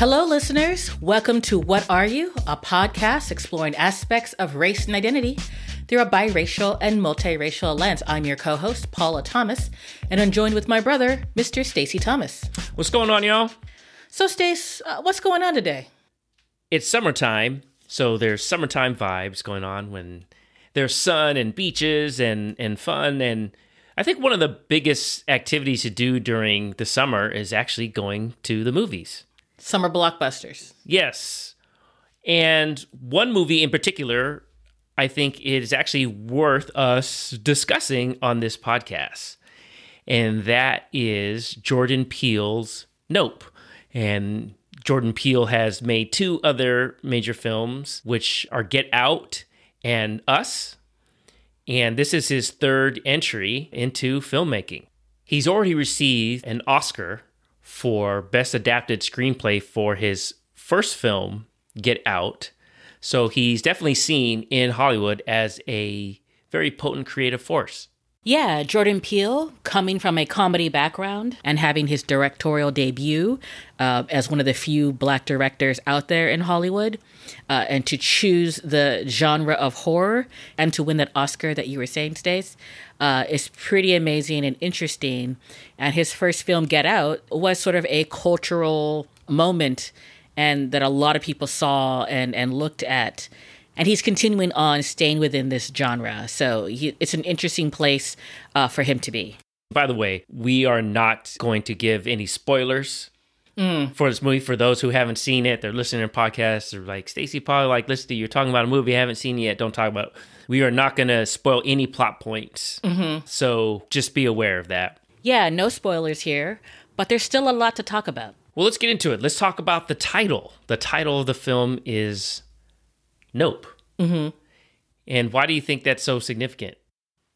Hello, listeners. Welcome to What Are You? A podcast exploring aspects of race and identity through a biracial and multiracial lens. I'm your co host, Paula Thomas, and I'm joined with my brother, Mr. Stacy Thomas. What's going on, y'all? So, Stace, uh, what's going on today? It's summertime, so there's summertime vibes going on when there's sun and beaches and, and fun. And I think one of the biggest activities to do during the summer is actually going to the movies. Summer blockbusters. Yes. And one movie in particular, I think is actually worth us discussing on this podcast. And that is Jordan Peele's Nope. And Jordan Peele has made two other major films, which are Get Out and Us. And this is his third entry into filmmaking. He's already received an Oscar for Best Adapted Screenplay for his first film, Get Out. So he's definitely seen in Hollywood as a very potent creative force. Yeah, Jordan Peele, coming from a comedy background and having his directorial debut uh, as one of the few black directors out there in Hollywood, uh, and to choose the genre of horror and to win that Oscar that you were saying, Stace, uh, is pretty amazing and interesting. And his first film, Get Out, was sort of a cultural moment and that a lot of people saw and, and looked at and he's continuing on staying within this genre. So he, it's an interesting place uh, for him to be. By the way, we are not going to give any spoilers mm. for this movie for those who haven't seen it. They're listening to podcasts. They're like, Stacy, probably like, listen, you're talking about a movie I haven't seen yet. Don't talk about. It. We are not going to spoil any plot points. Mm-hmm. So just be aware of that. Yeah, no spoilers here, but there's still a lot to talk about. Well, let's get into it. Let's talk about the title. The title of the film is Nope. Mm-hmm. And why do you think that's so significant?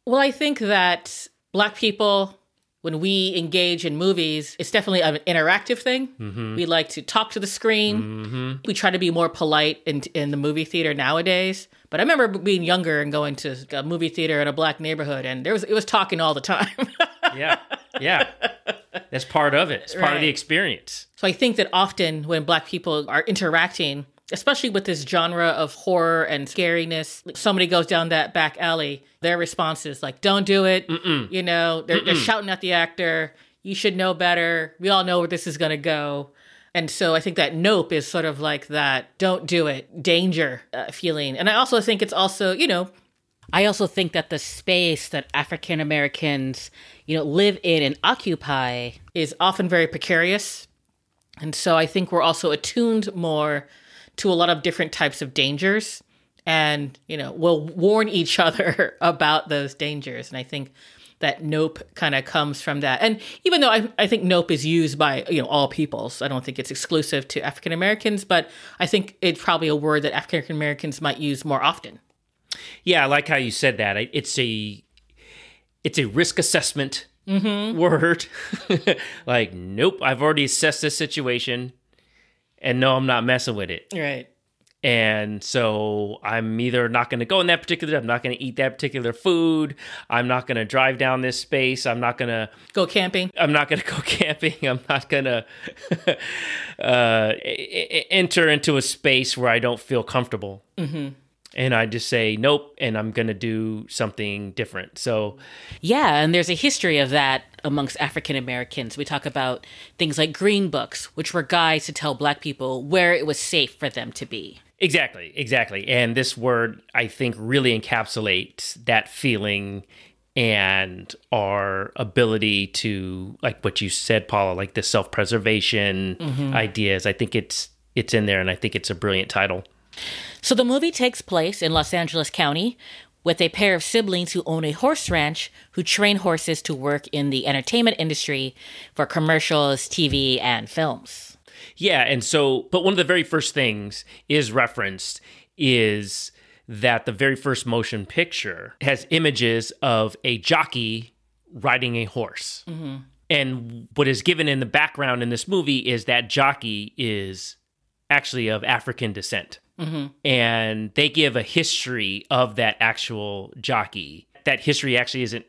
Well, I think that Black people, when we engage in movies, it's definitely an interactive thing. Mm-hmm. We like to talk to the screen. Mm-hmm. We try to be more polite in, in the movie theater nowadays. But I remember being younger and going to a movie theater in a black neighborhood, and there was it was talking all the time. yeah, yeah, that's part of it. It's part right. of the experience. So I think that often when black people are interacting, especially with this genre of horror and scariness. Somebody goes down that back alley, their response is like, don't do it. Mm-mm. You know, they're, they're, shouting at the actor. You should know better. We all know where this is going to go. And so I think that nope is sort of like that don't do it, danger uh, feeling. And I also think it's also, you know, I also think that the space that African Americans, you know, live in and occupy is often very precarious. And so I think we're also attuned more to a lot of different types of dangers and you know will warn each other about those dangers. And i think that nope kind of comes from that. And even though I, I think nope is used by you know all peoples i don't think it's exclusive to african americans but i think it's probably a word that african americans might use more often. Yeah i like how you said that. It's a it's a risk assessment mm-hmm. word. Like nope i've already assessed this situation and no, I'm not messing with it. Right. And so I'm either not going to go in that particular, I'm not going to eat that particular food. I'm not going to drive down this space. I'm not going to go camping. I'm not going to go camping. I'm not going to uh, enter into a space where I don't feel comfortable. Mm-hmm and I just say nope, and I'm going to do something different. So, yeah, and there's a history of that amongst African Americans. We talk about things like green books, which were guides to tell black people where it was safe for them to be. Exactly, exactly. And this word, I think, really encapsulates that feeling and our ability to, like what you said, Paula, like the self preservation mm-hmm. ideas. I think it's it's in there, and I think it's a brilliant title. So the movie takes place in Los Angeles County with a pair of siblings who own a horse ranch who train horses to work in the entertainment industry for commercials, TV, and films. Yeah, and so, but one of the very first things is referenced is that the very first motion picture has images of a jockey riding a horse. Mm-hmm. And what is given in the background in this movie is that jockey is actually of African descent. Mm-hmm. And they give a history of that actual jockey. That history actually isn't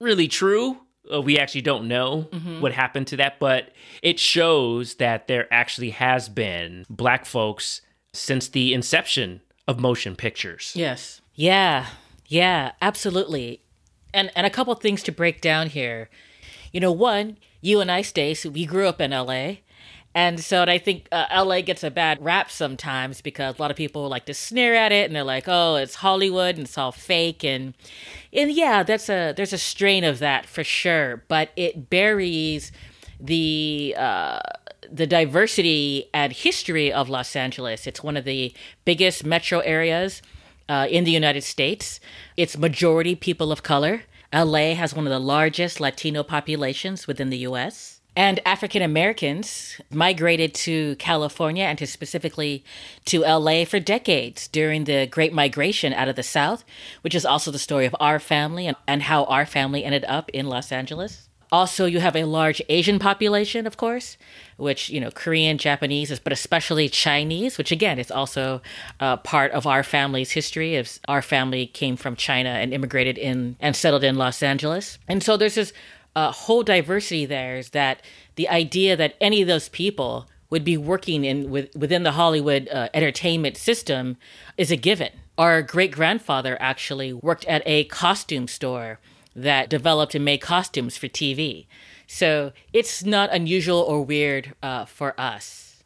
really true. Uh, we actually don't know what happened to that, but it shows that there actually has been black folks since the inception of motion pictures. Yes. Yeah. Yeah, absolutely. And and a couple things to break down here. You know, one, you and I, Stace, we grew up in LA. And so I think uh, LA gets a bad rap sometimes because a lot of people like to sneer at it and they're like, "Oh, it's Hollywood and it's all fake." And and yeah, that's a there's a strain of that for sure, but it buries the uh, the diversity and history of Los Angeles. It's one of the biggest metro areas uh, in the United States. It's majority people of color. LA has one of the largest Latino populations within the US. And African Americans migrated to California and to specifically to LA for decades during the Great Migration out of the South, which is also the story of our family and, and how our family ended up in Los Angeles. Also, you have a large Asian population, of course, which, you know, Korean, Japanese, but especially Chinese, which again is also uh, part of our family's history. As our family came from China and immigrated in and settled in Los Angeles. And so there's this whole diversity there is that the idea that any of those people would be working in with, within the Hollywood uh, entertainment system is a given. Our great grandfather actually worked at a costume store that developed and made costumes for TV. So it's not unusual or weird uh, for us.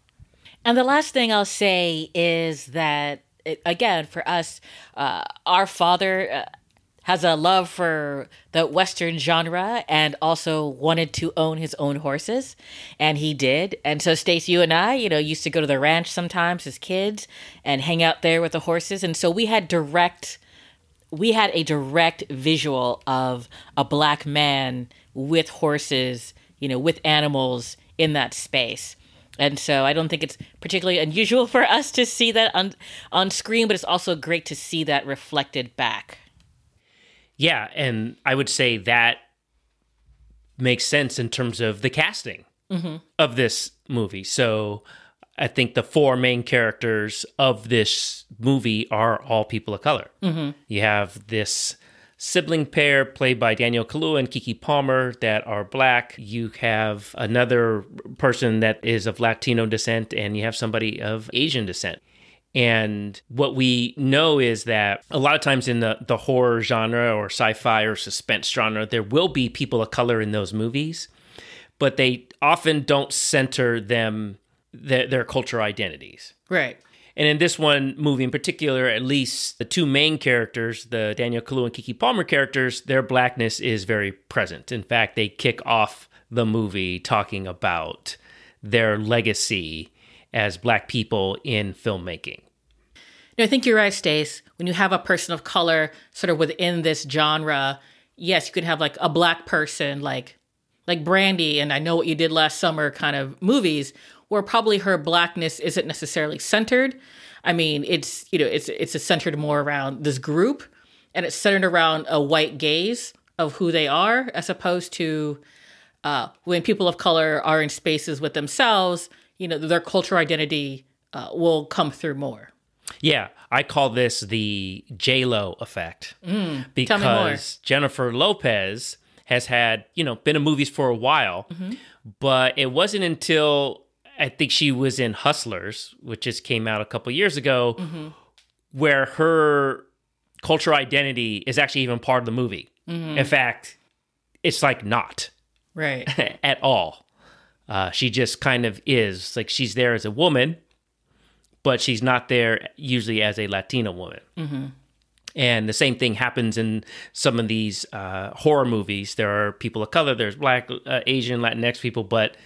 And the last thing I'll say is that, it, again, for us, uh, our father uh, has a love for the Western genre and also wanted to own his own horses. And he did. And so, Stace, you and I, you know, used to go to the ranch sometimes as kids and hang out there with the horses. And so we had direct we had a direct visual of a black man with horses, you know, with animals in that space. And so I don't think it's particularly unusual for us to see that on on screen, but it's also great to see that reflected back. Yeah, and I would say that makes sense in terms of the casting mm-hmm. of this movie. So I think the four main characters of this movie are all people of color. Mm-hmm. You have this sibling pair played by Daniel Kaluuya and Keke Palmer that are black. You have another person that is of Latino descent, and you have somebody of Asian descent. And what we know is that a lot of times in the, the horror genre or sci fi or suspense genre, there will be people of color in those movies, but they often don't center them, their, their cultural identities. Right. And in this one movie in particular, at least the two main characters, the Daniel Kalu and Keke Palmer characters, their blackness is very present. In fact, they kick off the movie talking about their legacy as black people in filmmaking. No, I think you're right, Stace. When you have a person of color sort of within this genre, yes, you could have like a black person like like Brandy and I know what you did last summer kind of movies where probably her blackness isn't necessarily centered. I mean, it's you know, it's it's centered more around this group and it's centered around a white gaze of who they are as opposed to uh, when people of color are in spaces with themselves, you know, their cultural identity uh, will come through more. Yeah, I call this the J Lo effect mm, because Jennifer Lopez has had you know been in movies for a while, mm-hmm. but it wasn't until I think she was in Hustlers, which just came out a couple years ago, mm-hmm. where her cultural identity is actually even part of the movie. Mm-hmm. In fact, it's like not right at all. Uh, she just kind of is like she's there as a woman but she's not there usually as a Latina woman. Mm-hmm. And the same thing happens in some of these uh, horror movies. There are people of color, there's black, uh, Asian, Latinx people, but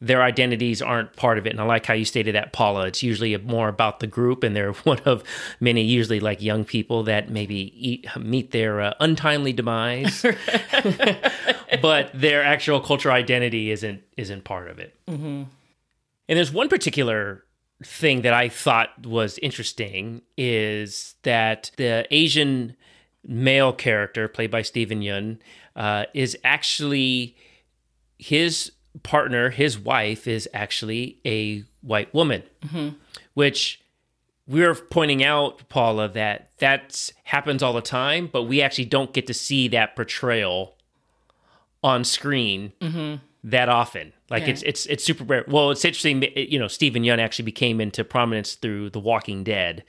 their identities aren't part of it. And I like how you stated that, Paula. It's usually more about the group, and they're one of many, usually like young people that maybe eat, meet their uh, untimely demise, but their actual cultural identity isn't isn't part of it. Mm-hmm. And there's one particular thing that I thought was interesting is that the Asian male character played by Steven Yeun uh, is actually his partner, his wife is actually a white woman, mm-hmm. which we're pointing out, Paula, that that happens all the time, but we actually don't get to see that portrayal on screen that often. Like Yeah. it's it's it's super rare. Well, it's interesting. that, You know, Steven Yeun actually became into prominence through The Walking Dead,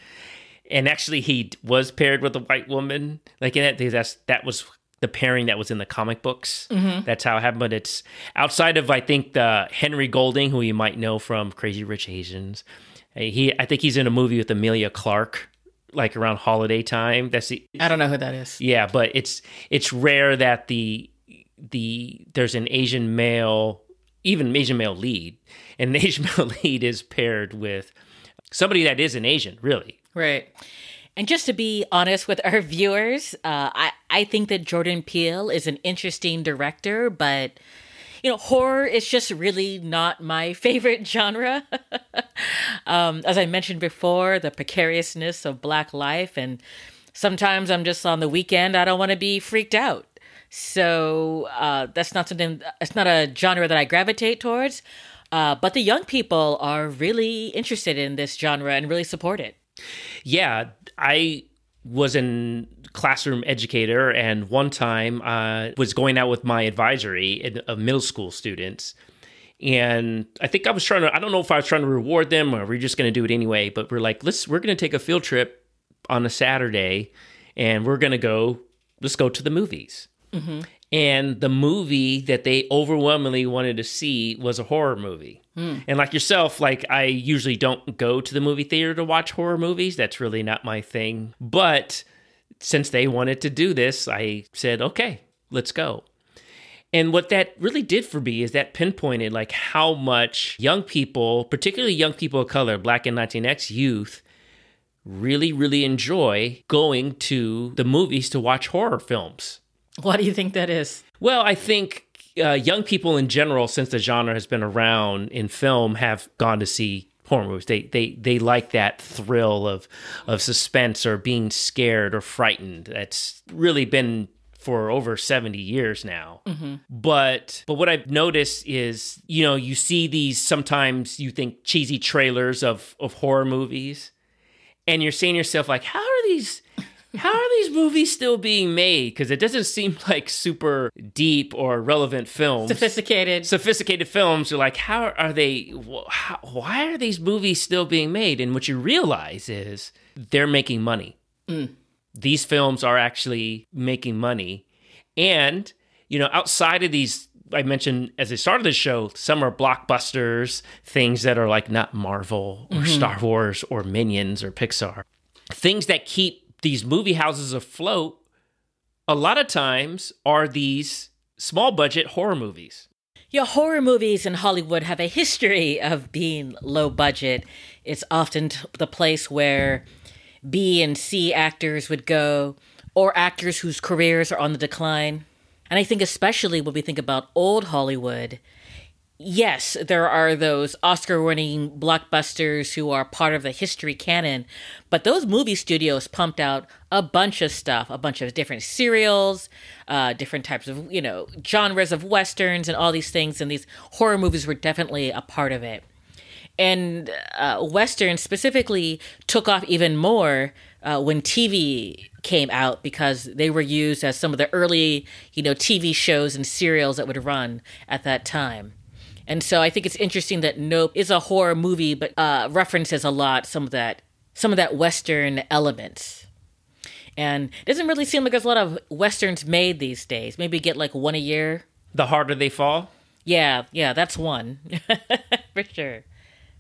and actually he was paired with a white woman. Like in that, that's that was the pairing that was in the comic books. Mm-hmm. That's how it happened. But it's outside of I think the Henry Golding, who you might know from Crazy Rich Asians. He I think he's in a movie with Emilia Clarke, like around holiday time. That's the I don't know who that is. yeah, but it's it's rare that the the there's an Asian male, even Asian male lead, and an Asian male lead is paired with somebody that is an Asian, really. Right. And just to be honest with our viewers, uh, I, I think that Jordan Peele is an interesting director, but you know, horror is just really not my favorite genre. um, as I mentioned before, the precariousness of black life, and sometimes I'm just on the weekend, I don't want to be freaked out. So uh, that's not something, it's not a genre that I gravitate towards. Uh, but the young people are really interested in this genre and really support it. Yeah, I was a classroom educator, and one time I was going out with my advisory of middle school students. And I think I was trying to, I don't know if I was trying to reward them or we're just going to do it anyway, but we're like, let's, we're going to take a field trip on a Saturday and we're going to go, let's go to the movies. Mm-hmm. And the movie that they overwhelmingly wanted to see was a horror movie. Hmm. And like yourself, like I usually don't go to the movie theater to watch horror movies. That's really not my thing. But since they wanted to do this, I said, okay, let's go. And what that really did for me is that pinpointed like how much young people, particularly young people of color, black and Latinx youth, really, really enjoy going to the movies to watch horror films. Why do you think that is? Well, I think uh, young people in general, since the genre has been around in film, have gone to see horror movies. They they they like that thrill of of suspense or being scared or frightened. That's really been for over 70 years now. But but what I've noticed is, you know, you see these sometimes you think cheesy trailers of of horror movies and you're saying to yourself like how are these how are these movies still being made? Because it doesn't seem like super deep or relevant films. Sophisticated. sophisticated films are like how are they how, why are these movies still being made? And what you realize is they're making money. Mm. These films are actually making money. And you know outside of these i mentioned as i started the show some are blockbusters things that are like not marvel or mm-hmm. star wars or minions or pixar. Things that keep these movie houses afloat a lot of times are these small budget horror movies Yeah, horror movies in Hollywood have a history of being low budget. It's often the place where B and C actors would go, or actors whose careers are on the decline. And I think, especially when we think about old Hollywood, yes, there are those Oscar winning blockbusters who are part of the history canon, but those movie studios pumped out a bunch of stuff, a bunch of different serials, uh, different types of, you know, genres of westerns and all these things. And these horror movies were definitely a part of it. And uh, Western specifically took off even more uh, when TV came out because they were used as some of the early, you know, TV shows and serials that would run at that time. And so I think it's interesting that Nope is a horror movie, but uh, references a lot some of that some of that Western elements. And it doesn't really seem like there's a lot of westerns made these days. Maybe get like one a year. the harder they fall Yeah, yeah, that's one for sure.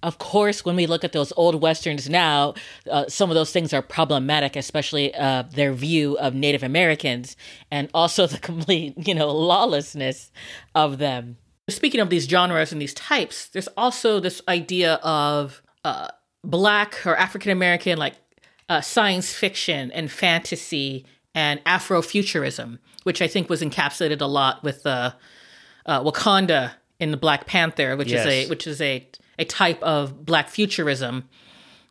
Of course, when we look at those old westerns now, uh, some of those things are problematic, especially uh, their view of Native Americans and also the complete, you know, lawlessness of them. Speaking of these genres and these types, there's also this idea of uh, black or African American, like uh, science fiction and fantasy and Afrofuturism, which I think was encapsulated a lot with uh, uh, Wakanda in the Black Panther, which is a which is a a type of black futurism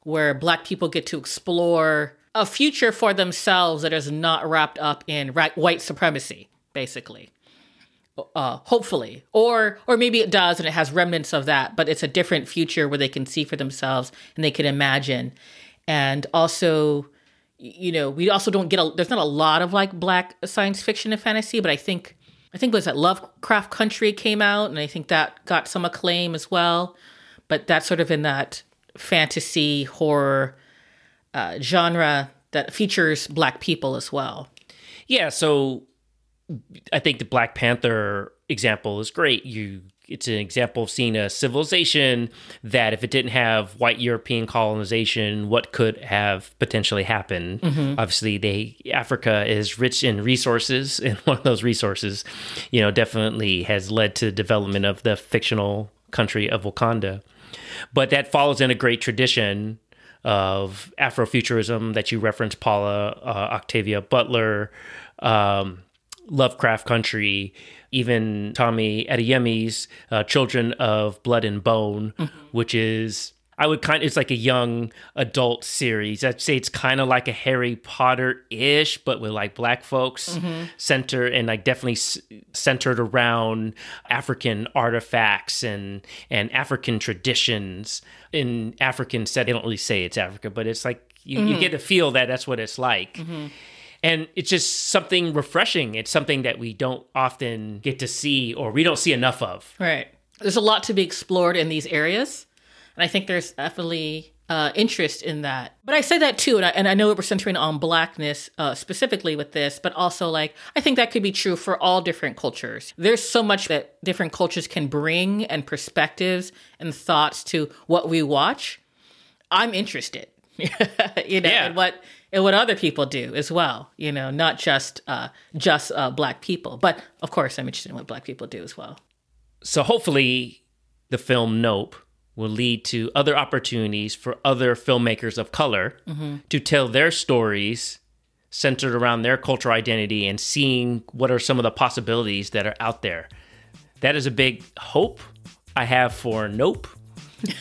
where black people get to explore a future for themselves that is not wrapped up in right, white supremacy, basically. Uh, hopefully, or or maybe it does, and it has remnants of that, but it's a different future where they can see for themselves and they can imagine, and also, you know, we also don't get a. There's not a lot of like black science fiction and fantasy, but I think I think was that Lovecraft Country came out, and I think that got some acclaim as well. But that's sort of in that fantasy horror uh, genre that features black people as well. Yeah, so I think the Black Panther example is great. You it's an example of seeing a civilization that if it didn't have white European colonization, what could have potentially happened? Mm-hmm. Obviously, they Africa is rich in resources, and one of those resources, you know, definitely has led to development of the fictional country of Wakanda. But that follows in a great tradition of Afrofuturism that you referenced, Paula, uh, Octavia Butler, um, Lovecraft Country, even Tomi Adeyemi's uh, Children of Blood and Bone, mm-hmm. which is I would kind of, it's like a young adult series. I'd say it's kind of like a Harry Potter ish, but with like black folks mm-hmm. center and like definitely s- centered around African artifacts and and African traditions. In African set, they don't really say it's Africa, but it's like you, mm-hmm. you get to feel that that's what it's like. Mm-hmm. And it's just something refreshing. It's something that we don't often get to see or we don't see enough of. Right. There's a lot to be explored in these areas. And I think there's definitely uh, interest in that. But I say that too, and I, and I know we're centering on blackness uh, specifically with this, but also like I think that could be true for all different cultures. There's so much that different cultures can bring and perspectives and thoughts to what we watch. I'm interested, you know, yeah. in what and what other people do as well. You know, not just uh, just uh, black people, but of course, I'm interested in what black people do as well. So hopefully, the film Nope will lead to other opportunities for other filmmakers of color mm-hmm. to tell their stories centered around their cultural identity and seeing what are some of the possibilities that are out there. That is a big hope I have for Nope.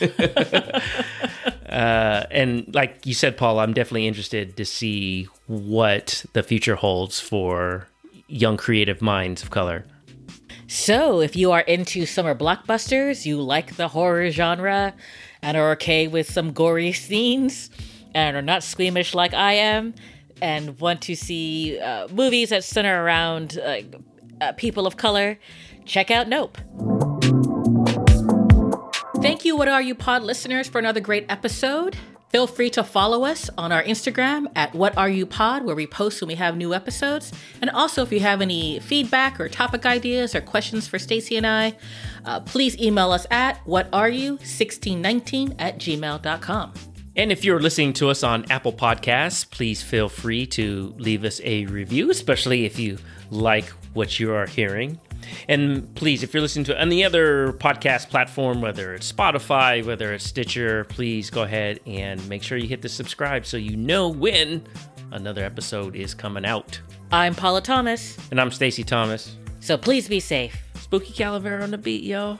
uh, and like you said, Paul, I'm definitely interested to see what the future holds for young creative minds of color. So, if you are into summer blockbusters, you like the horror genre, and are okay with some gory scenes, and are not squeamish like I am, and want to see uh, movies that center around uh, uh, people of color, check out Nope. Thank you, What Are You Pod listeners, for another great episode. Feel free to follow us on our Instagram at What Are You Pod, where we post when we have new episodes. And also, if you have any feedback or topic ideas or questions for Stacy and I, uh, please email us at whatareyu1619 at gmail.com. And if you're listening to us on Apple Podcasts, please feel free to leave us a review, especially if you like what you are hearing. And please, if you're listening to any other podcast platform, whether it's Spotify, whether it's Stitcher, please go ahead and make sure you hit the subscribe so you know when another episode is coming out. I'm Paula Thomas. And I'm Stacy Thomas. So please be safe. Spooky Calavera on the beat, yo.